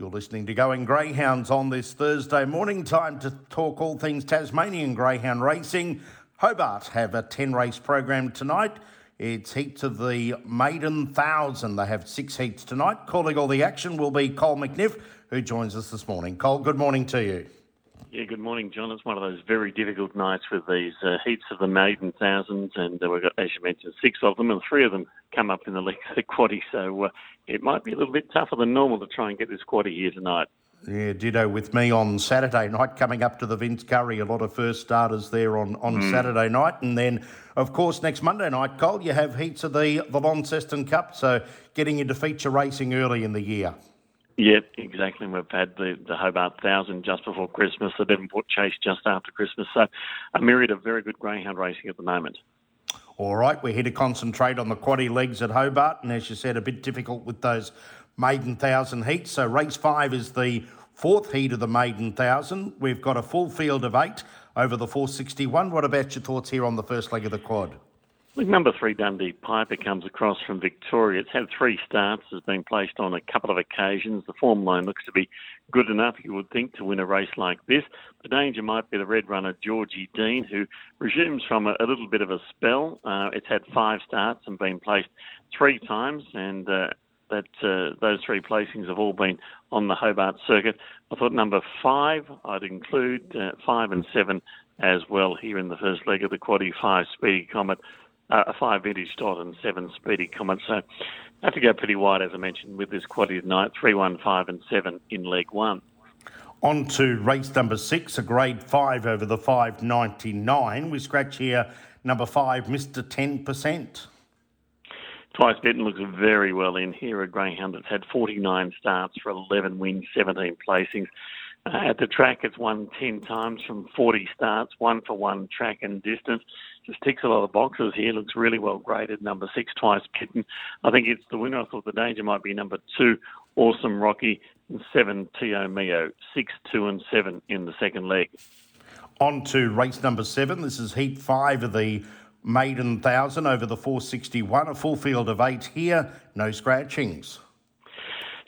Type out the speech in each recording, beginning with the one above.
You're listening to Going Greyhounds on this Thursday morning. Time to talk all things Tasmanian greyhound racing. Hobart have a 10 race program tonight. It's heats of the Maiden Thousand. They have six heats tonight. Calling all the action will be Cole McNiff, who joins us this morning. Cole, good morning to you. Yeah, good morning, John. It's one of those very difficult nights with these uh, heats of the maiden thousands, and uh, we've got, as you mentioned, six of them, and three of them come up in the league of the quaddy. So uh, it might be a little bit tougher than normal to try and get this quaddy here tonight. Yeah, ditto with me on Saturday night, coming up to the Vince Curry. A lot of first starters there on, on mm. Saturday night. And then, of course, next Monday night, Cole, you have heats of the, the Launceston Cup. So getting into feature racing early in the year. Yep, exactly. We've had the, the Hobart Thousand just before Christmas, the Devonport Chase just after Christmas. So a myriad of very good greyhound racing at the moment. All right, we're here to concentrate on the quaddy legs at Hobart, and as you said, a bit difficult with those maiden thousand heats. So race five is the fourth heat of the maiden thousand. We've got a full field of eight over the 461. What about your thoughts here on the first leg of the quad? Look, number three, Dundee Piper comes across from Victoria. It's had three starts, has been placed on a couple of occasions. The form line looks to be good enough, you would think, to win a race like this. The danger might be the red runner, Georgie Dean, who resumes from a, a little bit of a spell. Uh, it's had five starts and been placed three times, and uh, that uh, those three placings have all been on the Hobart circuit. I thought number five, I'd include uh, five and seven as well here in the first leg of the Quaddy Five Speedy Comet uh, a five vintage dot and seven speedy comet. So I have to go pretty wide, as I mentioned, with this quaddy tonight, three, one, five, and seven in leg one. On to race number six, a grade five over the 599. We scratch here number five, Mr. 10%. Twice Bitten looks very well in here. A greyhound that's had 49 starts for 11 wins, 17 placings. Uh, at the track, it's won 10 times from 40 starts, one for one track and distance. Just ticks a lot of boxes here. Looks really well graded. Number six, Twice Bitten. I think it's the winner. I thought the danger might be number two, Awesome Rocky, and seven, Tio Mio. Six, two, and seven in the second leg. On to race number seven. This is heat five of the maiden thousand over the 461. A full field of eight here. No scratchings.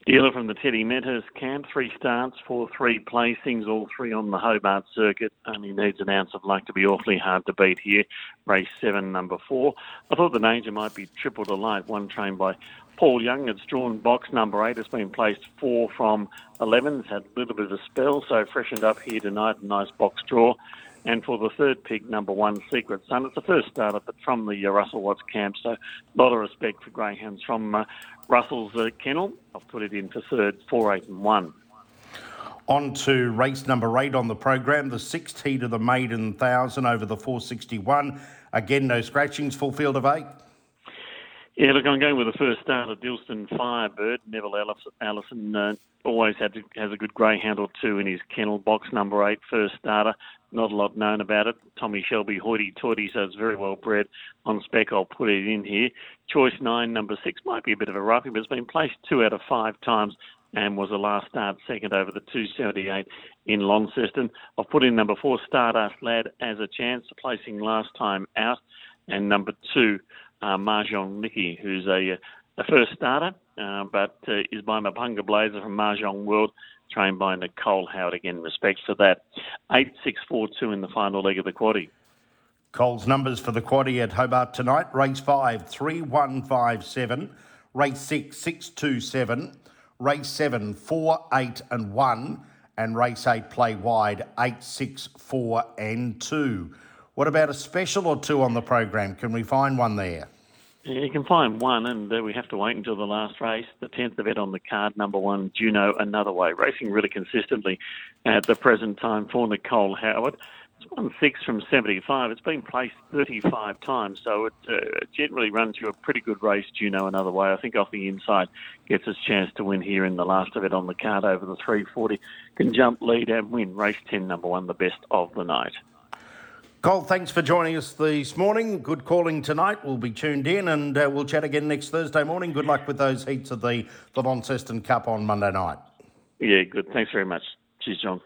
Dealer from the Teddy Medhurst camp, three starts, four three placings, all three on the Hobart circuit. Only needs an ounce of luck to be awfully hard to beat here. Race seven, number four. I thought the danger might be triple delight, one trained by Paul Young. It's drawn box number eight. It's been placed four from 11. It's had a little bit of a spell, so freshened up here tonight. Nice box draw. And for the third pick, number one, Secret Sun. It's the first starter, but from the uh, Russell Watts camp. So a lot of respect for greyhounds from uh, Russell's uh, kennel. I've put it in for third, four, eight, and one. On to race number eight on the program, the sixth heat of the maiden thousand over the 461. Again, no scratchings, full field of eight. Yeah, look, I'm going with the first starter, Dilston Firebird. Neville Allison uh, always had has a good greyhound or two in his kennel. Box number eight, first starter. Not a lot known about it. Tommy Shelby, hoity-toity, so it's very well bred. On spec, I'll put it in here. Choice nine, number six, might be a bit of a roughie, but it's been placed two out of five times and was a last start second over the 278 in Launceston. I've put in number four, Stardust Lad, as a chance, placing last time out. And number two, uh, Mahjong Nicky, who's a, a first starter, uh, but uh, is by Mepunga Blazer from Mahjong World, trained by Nicole Howard. Again, respect for that. 8642 in the final leg of the quaddy. Cole's numbers for the quaddy at Hobart tonight. Race 5, 3157. Race 6, 627. Race 7, 4, 8 and 1. And race 8, play wide, 8, 6, 4 and 2. What about a special or two on the program? Can we find one there? Yeah, you can find one, and uh, we have to wait until the last race. The 10th event on the card, number one, Juno Another Way, racing really consistently at the present time for Nicole Howard. It's won six from 75. It's been placed 35 times, so it uh, generally runs you a pretty good race, Juno Another Way. I think off the inside gets its chance to win here in the last event on the card over the 340. Can jump, lead, and win. Race 10, number one, the best of the night. Cole, thanks for joining us this morning. Good calling tonight. We'll be tuned in and uh, we'll chat again next Thursday morning. Good luck with those heats of the, the Launceston Cup on Monday night. Yeah, good. Thanks very much. Cheers, John.